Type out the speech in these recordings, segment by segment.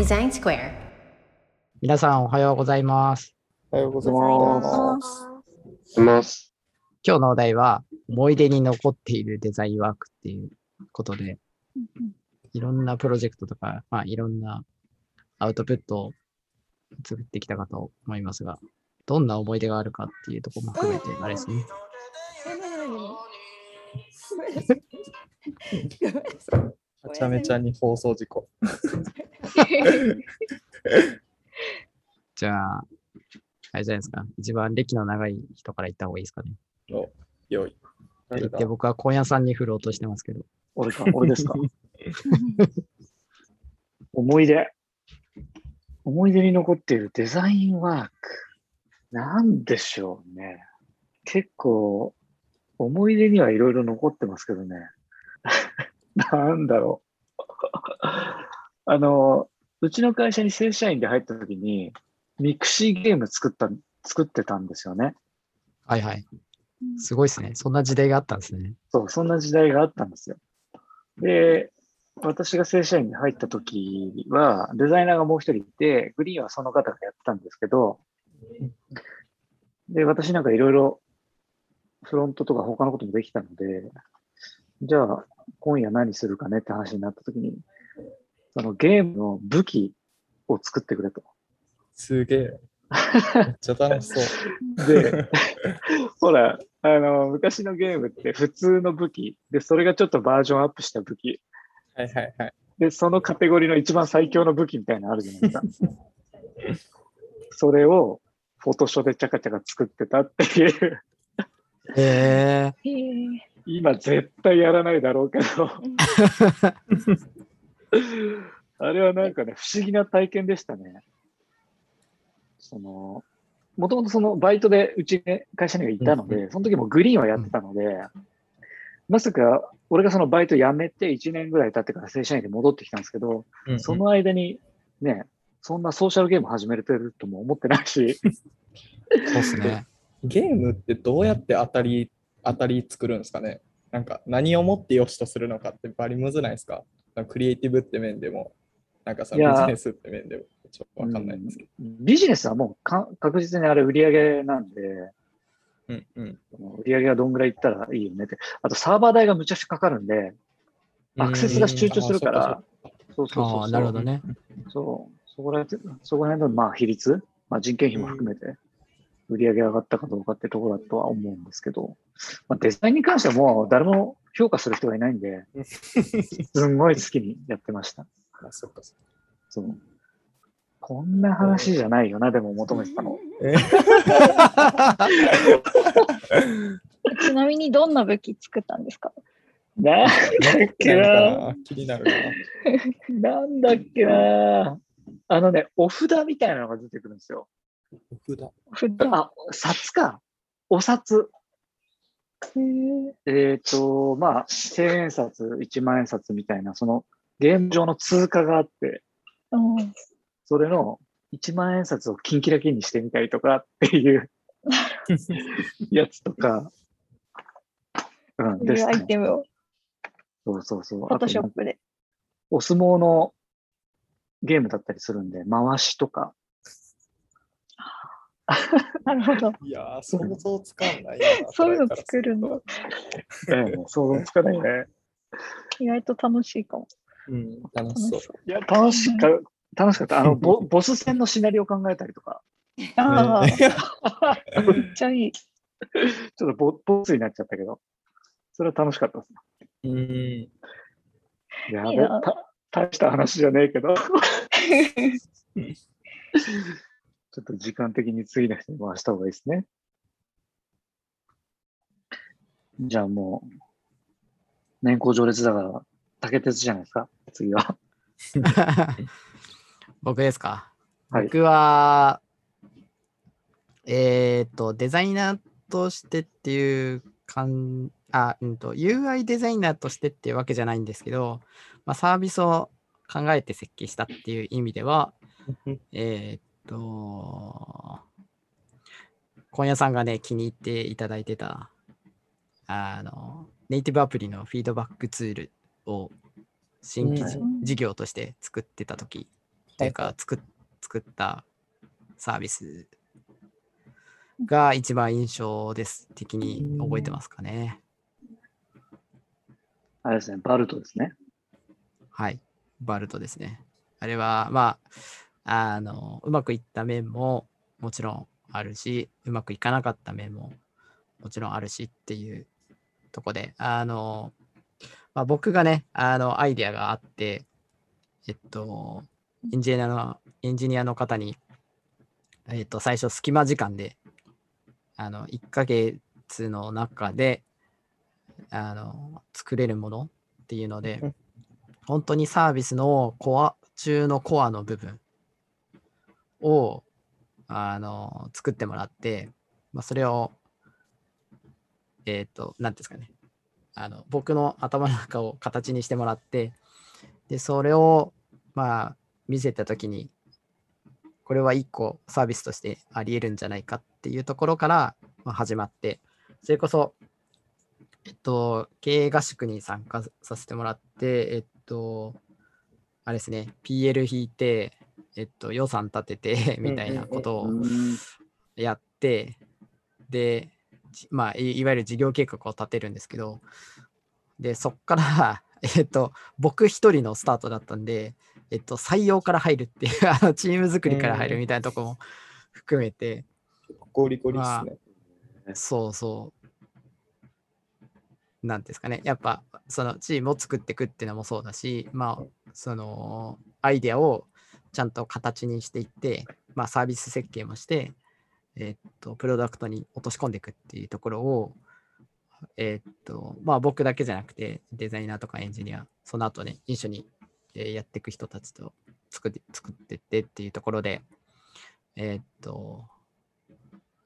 Design Square. 皆さんおはようございます。おはようございま。ますいます。今日のお題は思い出に残っているデザインワークっていうことで、いろんなプロジェクトとか、まあ、いろんなアウトプットを作ってきたかと思いますが、どんな思い出があるかっていうところも含めて、あれですね。めちゃめちゃに放送事故。じゃあ、あれじゃないですか。一番歴の長い人から言った方がいいですかね。のよい。言って僕は今夜さんに振ろうとしてますけど。俺か、俺ですか？思い出。思い出に残っているデザインワーク。なんでしょうね。結構、思い出にはいろいろ残ってますけどね。なんだろう。あの、うちの会社に正社員で入った時に、ミクシーゲーム作った、作ってたんですよね。はいはい。すごいですね。そんな時代があったんですね。そう、そんな時代があったんですよ。で、私が正社員に入った時は、デザイナーがもう一人いて、グリーンはその方がやってたんですけど、で、私なんかいろいろフロントとか他のこともできたので、じゃあ今夜何するかねって話になった時に、そのゲームの武器を作ってくれと。すげえ。めっちゃ楽しそう。で、ほら、あの、昔のゲームって普通の武器、で、それがちょっとバージョンアップした武器、はいはいはい。で、そのカテゴリーの一番最強の武器みたいなのあるじゃないですか。それを、フォトショーでチャカチャカ作ってたっていう、へえ。へえ今絶対やらないだろうけど、あれはなんかね、不思議な体験でしたね。その、もともとそのバイトでうちね、会社にはいたので、その時もグリーンはやってたので、まさか俺がそのバイト辞めて1年ぐらい経ってから正社員で戻ってきたんですけど、その間にね、そんなソーシャルゲーム始めれてるとも思ってないし、そうですね。ゲームってどうやって当たり、当たり作るんですかね？なんか何をもって良しとするのかってバリむずないですか？クリエイティブって面でも、なんかそのいや。ビジネスって面でもちょっとわかんないんですけど。うん。ビジネスはもうか確実にあれ売り上げなんで、うんうん。売り上げがどんぐらいいったらいいよねって。あとサーバー代がむちゃくちゃかかるんで、アクセスが集中するから、そうそうそうそうああ、なるほどね。そう、そこら辺そこら辺のまあ比率、まあ、人件費も含めて、売り上げ上がったかどうかってところだとは思うんですけど、まあ、デザインに関してはもう誰も評価する人がいないんで、すんごい好きにやってました。あそっかそっか。そうこんな話じゃないよな、でも求めてたの。え？ちなみにどんな武器作ったんですか？なんだっけな？気になるな。なんだっけなあのね、お札みたいなのが出てくるんですよ。お札。普段。あ、札か。お札。へええっ、と、まあ、千円札、一万円札みたいな、そのゲーム上の通貨があって、うんそれの一万円札をキンキラキンにしてみたりとかっていう やつとか、うん、そういうアイですね。テムをそうそうそう。フォトショップで。お相撲のゲームだったりするんで、回しとか、なるほど。いやー、想像つかんな いな。そういうの作るんだ。ええ想像つかないね。意外と楽しいかも。うん、楽楽しそう。いや、楽しか楽しかった。あの、ボボス戦のシナリオ考えたりとか、ああ、ねめっちゃいい。ちょっとボボスになっちゃったけど、それは楽しかったですね。うん。やべた、大した話じゃねえけど、ちょっと時間的に次の人に回した方がいいですね。じゃあもう、年功序列だから、竹鉄じゃないですか、次は。僕ですか？はい僕は、えっ、と、デザイナーとしてっていうかん、あ、うんと、UI デザイナーとしてっていうわけじゃないんですけど、まあ、サービスを考えて設計したっていう意味では、えっ、と、今夜さんがね、気に入っていただいてた、あの、ネイティブアプリのフィードバックツールを新規事業として作ってた時というか作っ作ったサービスが一番印象です的に覚えてますかね。あれですね、バルトですね。はい。バルトですね。あれは、まあ、あの、うまくいった面ももちろんあるし、うまくいかなかった面ももちろんあるしっていうとこで、あの、まあ、僕がね、あの、アイデアがあって、えっと、エンジニアの、エンジニアの方に、えっと、最初、隙間時間で、あの、1ヶ月の中で、あの、作れるものっていうので、本当にサービスのコア中のコアの部分をあの作ってもらって、まあ、それを、えっ、と、なんですかね、あの僕の頭の中を形にしてもらって、で、それを、まあ、見せたときに、これは一個サービスとしてあり得るんじゃないかっていうところから、始まって、それこそ、えっと、経営合宿に参加させてもらって、えっと、あれですね、PL 引いて、えっと、予算立てて、みたいなことをうんやって、で、じまあ、いいわゆる事業計画を立てるんですけど、で、そっから、えっと、僕一人のスタートだったんで、えっと、採用から入るっていう、あのチーム作りから入るみたいなとこも含めて、ゴリゴリっすね。そうそう。なんですかね。やっぱ、そのチームを作っていくっていうのもそうだし、まあ、その、アイデアをちゃんと形にしていって、まあ、サービス設計もして、えーっと、プロダクトに落とし込んでいくっていうところを、えーっと、まあ、僕だけじゃなくて、デザイナーとかエンジニア、その後ね、一緒にえーやっていく人たちと作って作ってってっていうところで、えーっと、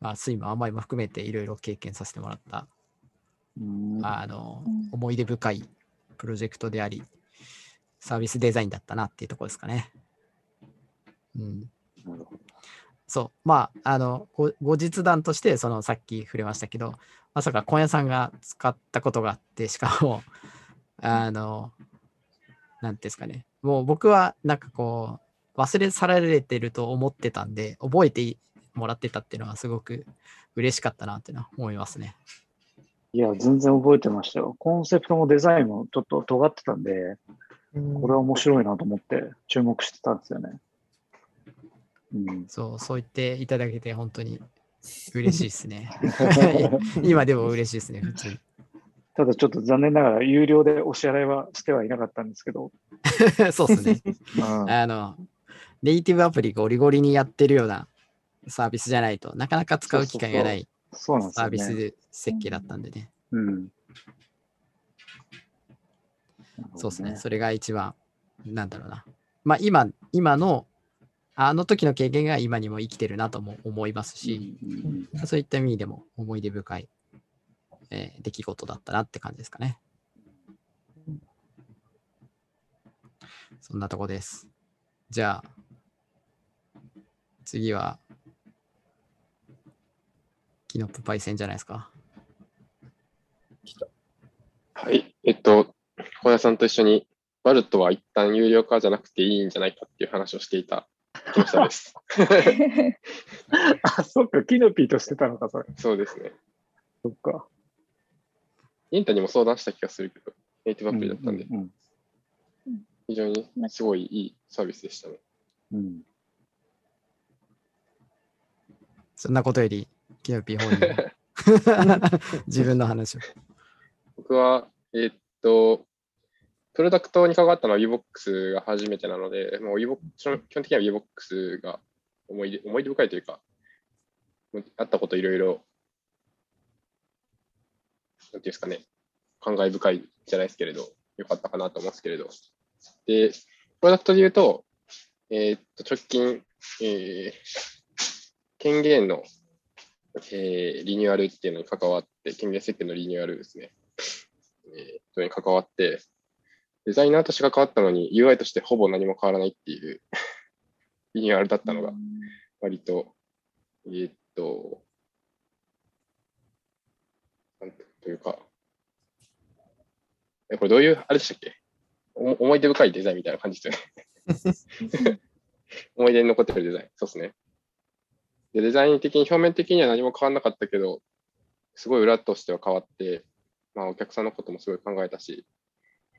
まあ、睡魔甘いも含めていろいろ経験させてもらった、うんあのうん、思い出深いプロジェクトであり、サービスデザインだったなっていうところですかね。うん。なるほどそう。まあ、あの、ご後日談として、そのさっき触れましたけど、まさか今夜さんが使ったことがあって、しかも、あの、なんですかね。もう僕はなんかこう、忘れ去られてると思ってたんで、覚えてもらってたっていうのはすごく嬉しかったなっていうのは思いますね。いや、全然覚えてましたよ。コンセプトもデザインもちょっと尖ってたんで、これは面白いなと思って注目してたんですよね。うん、そう、そう言っていただけて本当に嬉しいですね。今でも嬉しいですね、普通に。ただちょっと残念ながら有料でお支払いはしてはいなかったんですけど、そうですね。うんあの、ネイティブアプリゴリゴリにやってるようなサービスじゃないとなかなか使う機会がないサービ。ス設計だったんでね。うん。そうですね。それが一番、なんだろうな。まあ今、今の、あの時の経験が今にも生きてるなとも思いますし、そういった意味でも思い出深い、えー出来事だったなって感じですかね。そんなとこです。じゃあ、次は、キノップパイセンじゃないですか。はい。えっと、小屋さんと一緒に、バルトは一旦有料化じゃなくていいんじゃないかっていう話をしていた木下です。あ、そっか、キノピーとしてたのか、それ。そうですね。そっか。インタにも相談した気がするけど、ネイティブアプリだったんで、うん非常にすごいいいサービスでしたね。うんうんそんなことより、キノピー本人 自分の話を。僕は、えーっと、プロダクトに関わったのは VBOX が初めてなので、もう VBOX 基本的には VBOX が思い出思い出深いというか、あったこといろいろ、なんていうんですかね、感慨深いじゃないですけれど、よかったかなと思うんですけれど。で、プロダクトで言うと、えーっと、直近、えー権限の、えーリニューアルっていうのに関わって、権限設定のリニューアルですね。えー、それに関わって、デザイナーとして関わったのに UI としてほぼ何も変わらないっていうリニューアルだったのが割と、えーっと、なんというか、えこれどういう、あれでしたっけ？お思い出深いデザインみたいな感じですよね。思い出に残ってるデザイン。そうですね。で、デザイン的に、表面的には何も変わんなかったけど、すごい裏としては変わって、まあ、お客さんのこともすごい考えたし、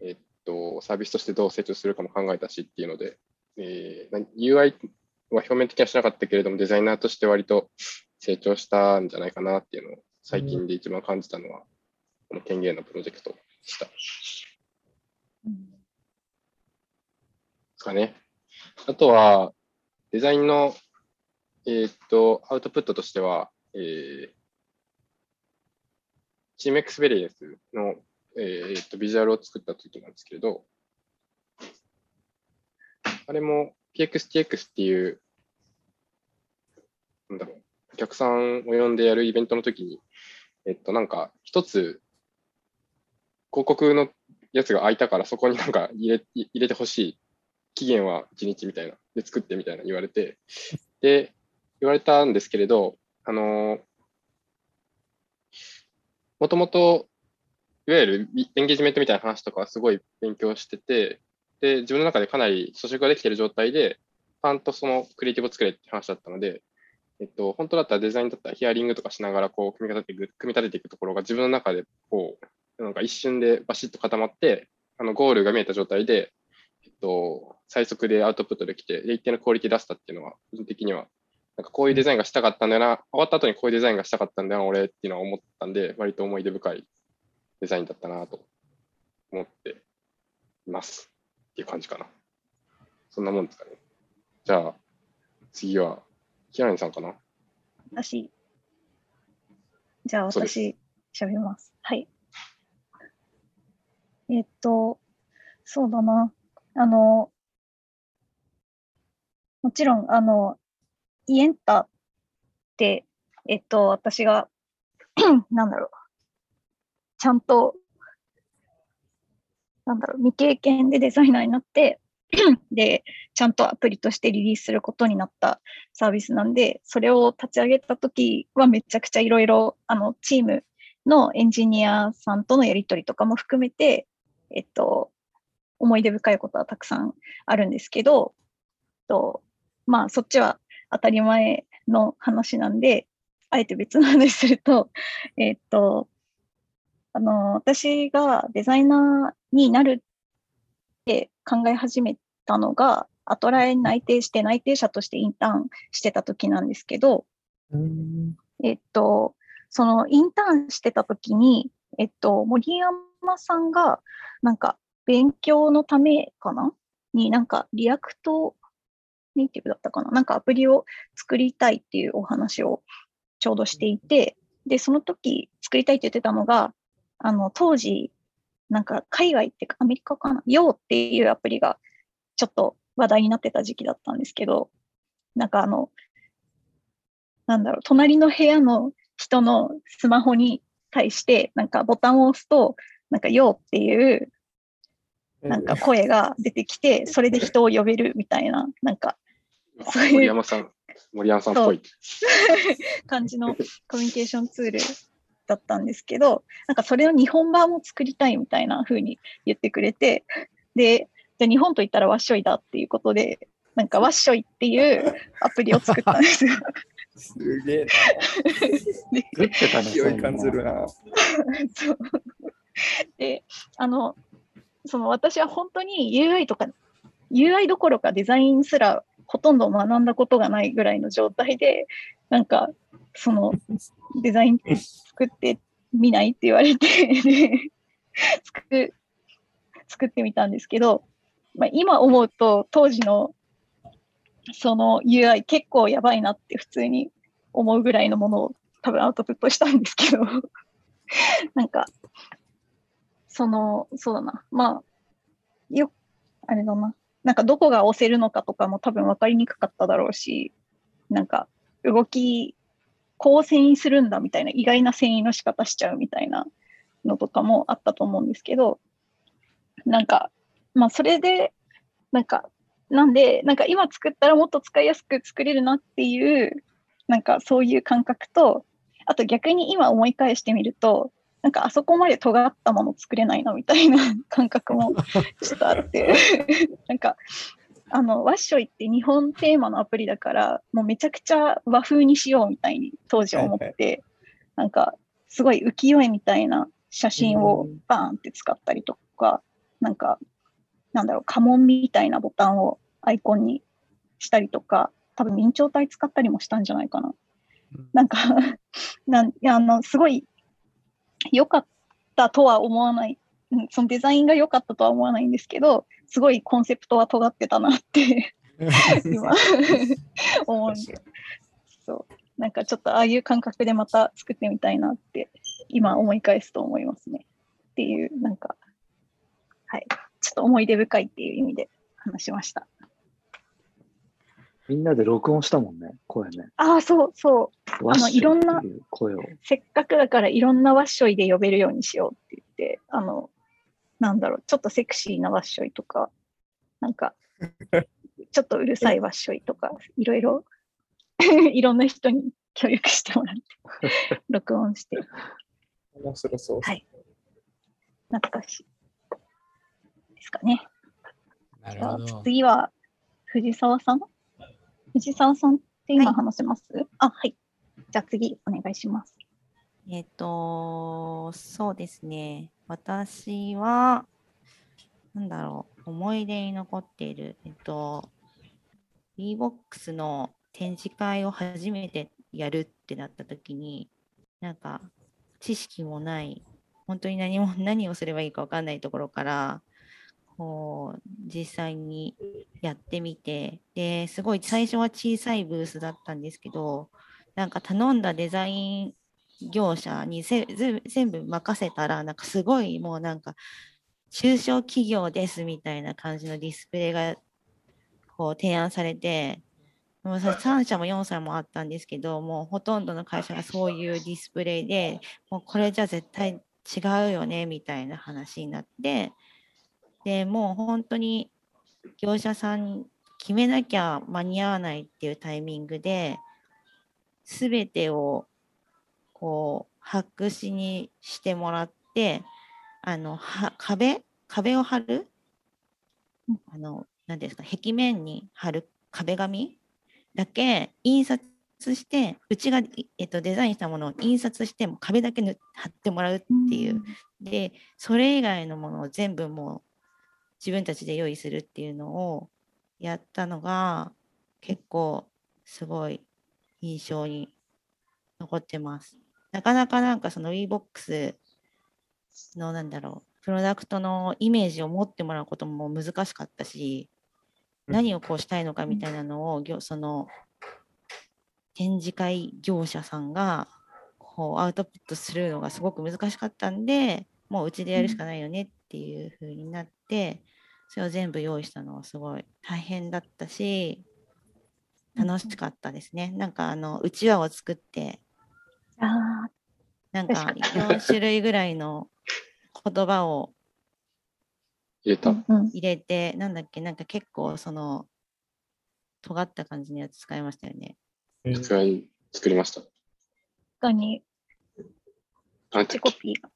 えっと、サービスとしてどう成長するかも考えたしっていうので、えー UI は表面的にはしなかったけれども、デザイナーとして割と成長したんじゃないかなっていうのを最近で一番感じたのは、この権限のプロジェクトでした。うんすかね。あとは、デザインの、えーっと、アウトプットとしては、えー、チームエクスペリエンスの、えーっと、ビジュアルを作った時なんですけれど、あれも PXTX っていう、なんだろう、お客さんを呼んでやるイベントの時に、えっと、なんか、一つ、広告のやつが空いたから、そこに なんか入れ入れてほしい。期限は1日みたいな。で、作ってみたいな言われて、で、言われたんですけれど、あのもともと、いわゆるエンゲージメントみたいな話とかはすごい勉強してて、で、自分の中でかなり咀嚼ができている状態で、ちゃんとそのクリエイティブを作れって話だったので、えっと、本当だったらデザインだったらヒアリングとかしながらこう組み立てていく、組み立てていくところが自分の中でこう、なんか一瞬でバシッと固まって、あのゴールが見えた状態で、えっと、最速でアウトプットできて、で一定のクオリティ出したっていうのは、個人的には、なんかこういうデザインがしたかったんだよな、終わった後にこういうデザインがしたかったんだよな、俺っていうのは思ったんで、割と思い出深い。デザインだったなと思っています。っていう感じかな。そんなもんですかね。じゃあ、次は、キラリンさんかな私、じゃあ私、喋ります。はい。えっと、そうだな。あの、もちろん、あの、イエンタって、えっと、私が、なんだろう、ちゃんと、なんだろう、未経験でデザイナーになって、で、ちゃんとアプリとしてリリースすることになったサービスなんで、それを立ち上げたときはめちゃくちゃいろいろ、あの、チームのエンジニアさんとのやりとりとかも含めて、えっと、思い出深いことはたくさんあるんですけど、とまあ、そっちは当たり前の話なんで、あえて別の話すると、えっと、あの、私がデザイナーになるって考え始めたのが、アトラエに内定して内定者としてインターンしてた時なんですけど、えっと、そのインターンしてた時に、えっと、森山さんが、なんか、勉強のためかな？になんか、 React Native だったかな？なんかアプリを作りたいっていうお話をちょうどしていて、で、その時作りたいって言ってたのが、あの、当時、なんか海外っていうかアメリカかな ?YO っていうアプリがちょっと話題になってた時期だったんですけど、なんかあの、なんだろう、隣の部屋の人のスマホに対して、なんかボタンを押すと、なんか YO っていう、なんか声が出てきて、それで人を呼べるみたいな、なんかそういう森山さん、森山さんっぽい。感じのコミュニケーションツールだったんですけど、なんかそれの日本版も作りたいみたいな風に言ってくれて、で、じゃあ日本と言ったらワッショイだっていうことで、なんかワッショイっていうアプリを作ったんですよ。すげえ 作ってた。勢い感じるな。そうで、あの、その私は本当に UI とか、UI どころかデザインすらほとんど学んだことがないぐらいの状態で、なんか、そのデザイン作ってみないって言われて 作、作ってみたんですけど、まあ、今思うと当時のその UI 結構やばいなって普通に思うぐらいのものを多分アウトプットしたんですけど、なんか、その、そうだな。まあ、よ、あれだな。なんかどこが押せるのかとかも多分分かりにくかっただろうし、なんか動き、こう遷移するんだみたいな意外な遷移の仕方しちゃうみたいなのとかもあったと思うんですけど、なんか、まあそれで、なんか、なんで、なんか今作ったらもっと使いやすく作れるなっていう、なんかそういう感覚と、あと逆に今思い返してみると、なんかあそこまで尖ったもの作れないなみたいな感覚もちょっとあって、なんかあの、ワッショイって日本テーマのアプリだから、もうめちゃくちゃ和風にしようみたいに当時は思って、なんか、すごい浮世絵みたいな写真をバーンって使ったりとか、なんか、なんだろう、家紋みたいなボタンをアイコンにしたりとか、多分明朝体使ったりもしたんじゃないかな。なんか なんあの、すごい良かったとは思わない、うんそのデザインが良かったとは思わないんですけど、すごいコンセプトは尖ってたなって 今 思うんです。そう。なんかちょっとああいう感覚でまた作ってみたいなって今思い返すと思いますね。っていう、なんか、はい。ちょっと思い出深いっていう意味で話しました。みんなで録音したもんね、声ね。ああ、そうそう。ワッシュいろんな声を。せっかくだからいろんなワッショイで呼べるようにしようって言って、あの、なんだろう、ちょっとセクシーなワッショイとか、なんか、ちょっとうるさいワッショイとか、いろいろ、いろんな人に協力してもらって、録音して、面白そう。はい懐かしい。ですかね。なるほど。次は、藤沢さん？藤沢さんって今はい話せます、あ、はい。じゃあ次、お願いします。えっと、そうですね。私は、なんだろう、思い出に残っている、えっと、e-box の展示会を初めてやるってなった時に、なんか、知識もない、本当に何も、何をすればいいか分かんないところから、こう、実際にやってみて、で、すごい最初は小さいブースだったんですけど、なんか頼んだデザイン業者に全部任せたら、なんかすごいもうなんか、中小企業ですみたいな感じのディスプレイがこう提案されて、もうそれ3社も4社もあったんですけど、もうほとんどの会社がそういうディスプレイで、もうこれじゃ絶対違うよねみたいな話になって、でもう本当に業者さん決めなきゃ間に合わないっていうタイミングで、すべてをこう白紙にしてもらって、あのは壁壁を貼るうんあの何ですか壁面に貼る壁紙だけ印刷してうちが、いえっと、デザインしたものを印刷しても壁だけ塗貼ってもらうっていうでそれ以外のものを全部もう自分たちで用意するっていうのをやったのが結構すごい印象に残ってます。なかなかなんかその WeBox のなんだろうプロダクトのイメージを持ってもらうことも難しかったし何をこうしたいのかみたいなのをその展示会業者さんがこうアウトプットするのがすごく難しかったんでもううちでやるしかないよねっていう風になってそれを全部用意したのはすごい大変だったし楽しかったですね。なんかあのうちわを作ってああ、なんか確か4種類ぐらいの言葉を入れた。入れて、なんだっけ、なんか結構その尖った感じのやつ使いましたよね。作り作りました。確かに、なんてチコピーが。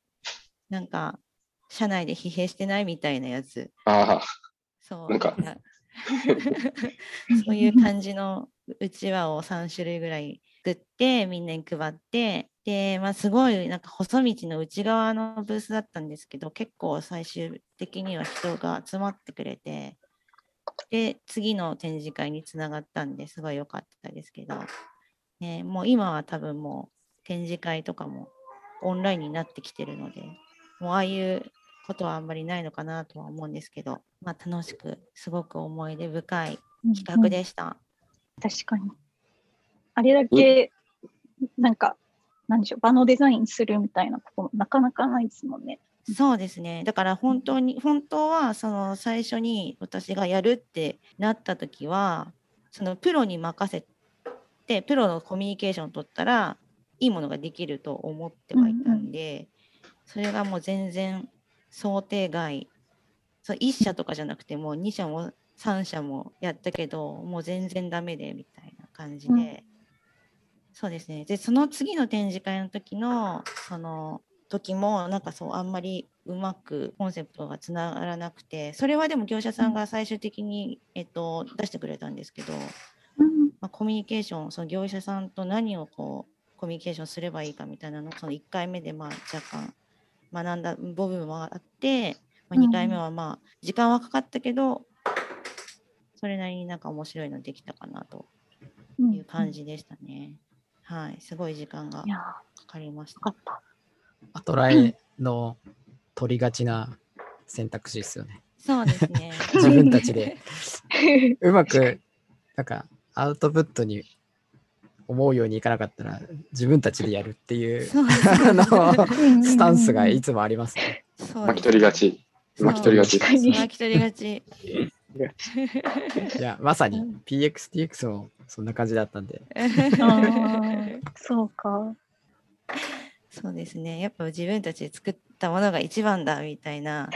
なんか社内で疲弊してないみたいなやつ。ああ、そう。なんかな そういう感じのうちわを3種類ぐらい作ってみんなに配ってで、まあ、すごいなんか細道の内側のブースだったんですけど結構最終的には人が集まってくれてで次の展示会につながったんですごい良かったですけど、ね、もう今は多分もう展示会とかもオンラインになってきてるのでもうああいうことはあんまりないのかなとは思うんですけど、まあ、楽しくすごく思い出深い企画でした。確かに。あれだけ、なんか、なんでしょう、場のデザインするみたいなこともなかなかないですもんね。そうですね。だから本当に、本当はその最初に私がやるってなった時は、そのプロに任せて、プロのコミュニケーションを取ったら、いいものができると思ってはいたんで、それがもう全然想定外。そう1社とかじゃなくてもう2社も3社もやったけど、もう全然ダメでみたいな感じで。うんそうですね。で、その次の展示会の時の、その時も、なんかそう、あんまりうまくコンセプトがつながらなくてそれはでも業者さんが最終的に、えっと、出してくれたんですけど、うんまあ、コミュニケーションその業者さんと何をこうコミュニケーションすればいいかみたいなのをその1回目でまあ若干学んだ部分はあって、まあ、うん2回目はまあ時間はかかったけどそれなりになんか面白いのできたかなとうんいう感じでしたね。はい、すごい時間がかかりました。アトラエの取りがちな選択肢ですよね。そうですね。自分たちでうまくなんかアウトプットに思うようにいかなかったら自分たちでやるっていう スタンスがいつもありますね。巻き取りがち。巻き取りがち。確かに巻き取りがち。いや まさにうん PXTX もそんな感じだったんで。そうか。そうですね。やっぱ自分たちで作ったものが一番だみたいな、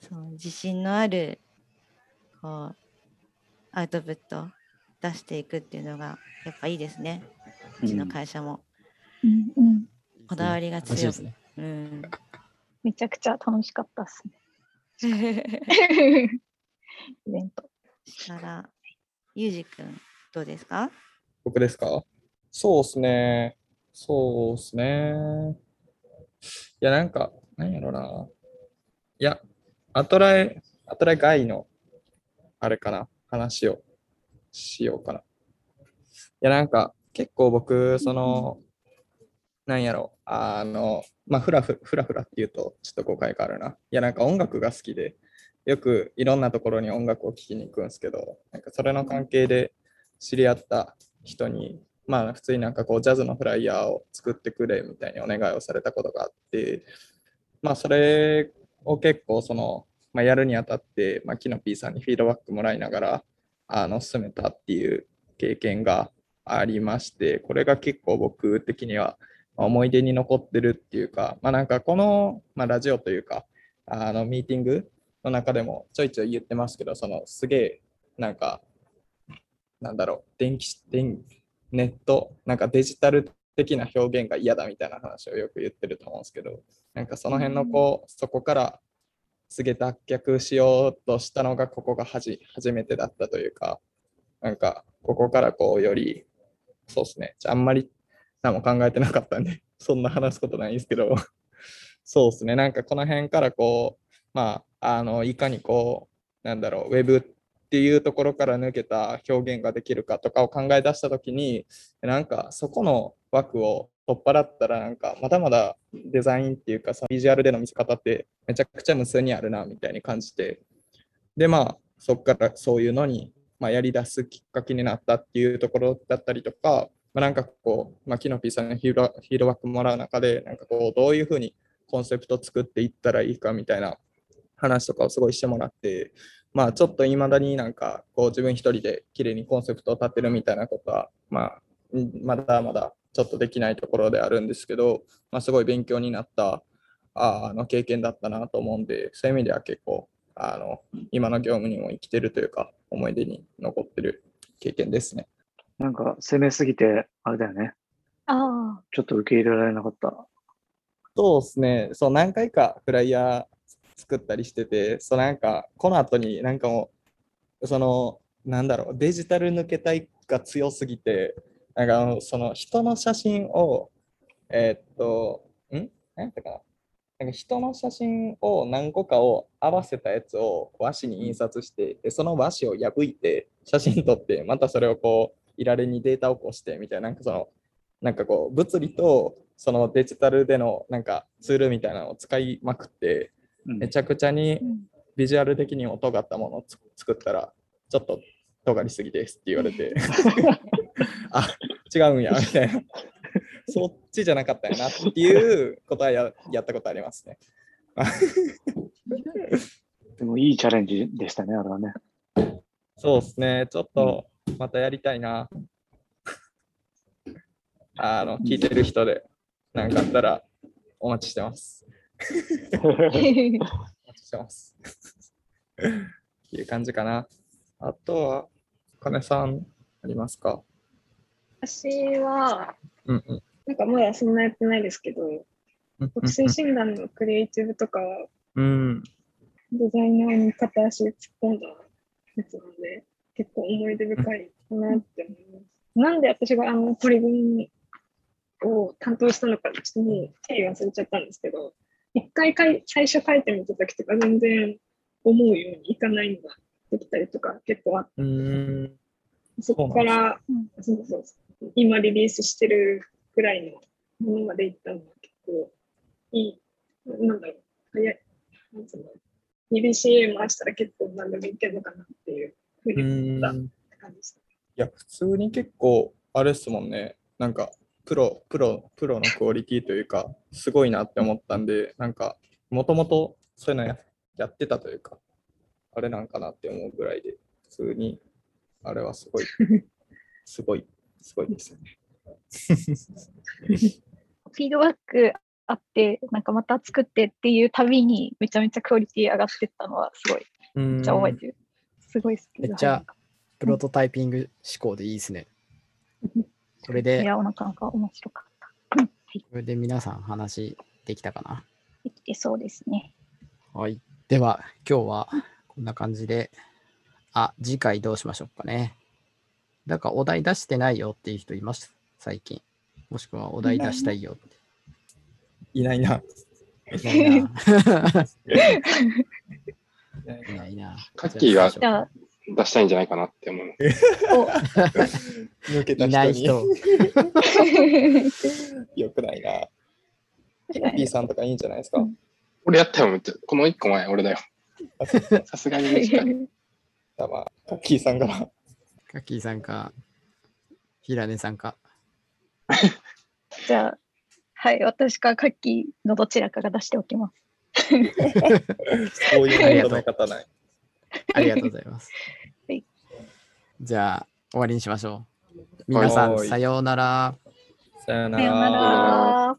そう自信のあるこうアウトプット出していくっていうのがやっぱいいですね。うちの会社も。うんうん。こだわりが強い。めちゃくちゃ楽しかったっすね。イベント。したら、ゆうじくん、どうですか？僕ですか？そうっすね。そうっすね。いや、なんか、なんやろな。いや、アトラエ、アトラエ外の、あれかな、話をしようかな。いや、なんか、結構僕、その、なんやろ、あの、まあ、ふらふふらふらって言うと、ちょっと誤解があるな。いや、なんか音楽が好きで、よくいろんなところに音楽を聴きに行くんですけど、なんかそれの関係で知り合った人に、まあ普通になんかこうジャズのフライヤーを作ってくれみたいにお願いをされたことがあって、まあそれを結構その、まあ、やるにあたって、まあ、キノピーさんにフィードバックもらいながらあの進めたっていう経験がありまして、これが結構僕的には思い出に残ってるっていうか、まあなんかこの、まあ、ラジオというか、あのミーティングの中でもちょいちょい言ってますけど、そのすげえなんか、なんだろう、電気、電ネット、なんかデジタル的な表現が嫌だみたいな話をよく言ってると思うんですけど、なんかその辺のこう、そこからすげえ脱却しようとしたのがここがはじ初めてだったというか、なんかここからこうより、そうですね、あんまり何も考えてなかったんで、そんな話すことないんですけど、そうですね、なんかこの辺からこう、まあ、あの、いかにこう、なんだろう、ウェブっていうところから抜けた表現ができるかとかを考え出したときに、なんかそこの枠を取っ払ったら、なんかまだまだデザインっていうか、そのビジュアルでの見せ方ってめちゃくちゃ無数にあるな、みたいに感じて、で、まあ、そこからそういうのに、まあ、やり出すきっかけになったっていうところだったりとか、まあ、なんかこう、まあ、キノピーさんのフィードフィードバックもらう中で、なんかこう、どういうふうにコンセプト作っていったらいいかみたいな話とかをすごいしてもらって、まあちょっといまだになんかこう自分一人で綺麗にコンセプトを立てるみたいなことは、まあんまだまだちょっとできないところであるんですけど、まあすごい勉強になったああの経験だったなと思うんで、そういう意味では結構あの今の業務にも生きてるというか思い出に残ってる経験ですね。なんか攻めすぎて、あれだよね。あちょっと受け入れられなかった。そうですね、そう何回かフライヤー作ったりしてて、そうなんかこの後になんかもう、そのなんだろう、デジタル抜けたいが強すぎて、なんかあのその人の写真を、えーっと、ん？何やったかな？なんか人の写真を何個かを合わせたやつを和紙に印刷して、でその和紙を破いて写真撮って、またそれをこう、いられにデータ起こしてみたいな、なんかその、なんかこう、物理とそのデジタルでのなんかツールみたいなのを使いまくって、めちゃくちゃにビジュアル的にも尖ったものをつ作ったら、ちょっと尖りすぎですって言われて、あ違うんや、みたいな。そっちじゃなかったんやなっていうことはややったことありますね。でもいいチャレンジでしたね、あれはね。そうですね、ちょっとまたやりたいな。あの、聞いてる人で、なんかあったらお待ちしてます。お待ちしてます。っていう感じかな。あとは、金さん、ありますか？私は、うんうん。なんかまだそんなやってないですけど、特性診断のクリエイティブとかはうん。デザイナーに片足突っ込んだやつなので、結構思い出深いかなって思います。なんで私があのポリゴンを担当したのか、ちょっともう手忘れちゃったんですけど、一回かい最初書いてみたときとか全然思うようにいかないのができたりとか結構あって、うん。そこからうんそうそうそう今リリースしてるぐらいのものまでいったのは結構いい、なんだろう、早い。なんつうの EBCA 回したら結構何でもいけるのかなっていうふううに思った感じでした。や、普通に結構、あれっすもんね。なんか、プロ、プロ、プロのクオリティというか、すごいなって思ったんで、なんか、もともとそういうのややってたというか、あれなんかなって思うぐらいで、普通に、あれはすごい、すごい、すごいですよね。フィードバックあって、なんかまた作ってっていうたびにめちゃめちゃクオリティ上がってったのはすごい、めめっちゃ覚えてる。すごい好きめっちゃプロトタイピング思考でいいですね。これいで、や、なかなか面白かった。うんはい、これで皆さん話できたかな？できてそうですね。はい。では、今日はこんな感じで、あ、次回どうしましょうかね。だからお題出してないよっていう人います？最近。もしくはお題出したいよって。いないな。いないな。いないいないな。カッキーが出したいんじゃないかなって思う。お 抜けたいない人に人。よくないな。P さんとかいいんじゃないですか？俺やったよ、めっちゃこの一個前、俺だよ。さすがに短い。じゃあまあ、カッキーさんから。カッキーさんか、平根さんか。じゃあ、はい、私かカッキーのどちらかが出しておきます。そういうまとめ方ない。ありがとうございますはい。じゃあ、終わりにしましょう。皆さん、はいさようなら。さようなら。ら。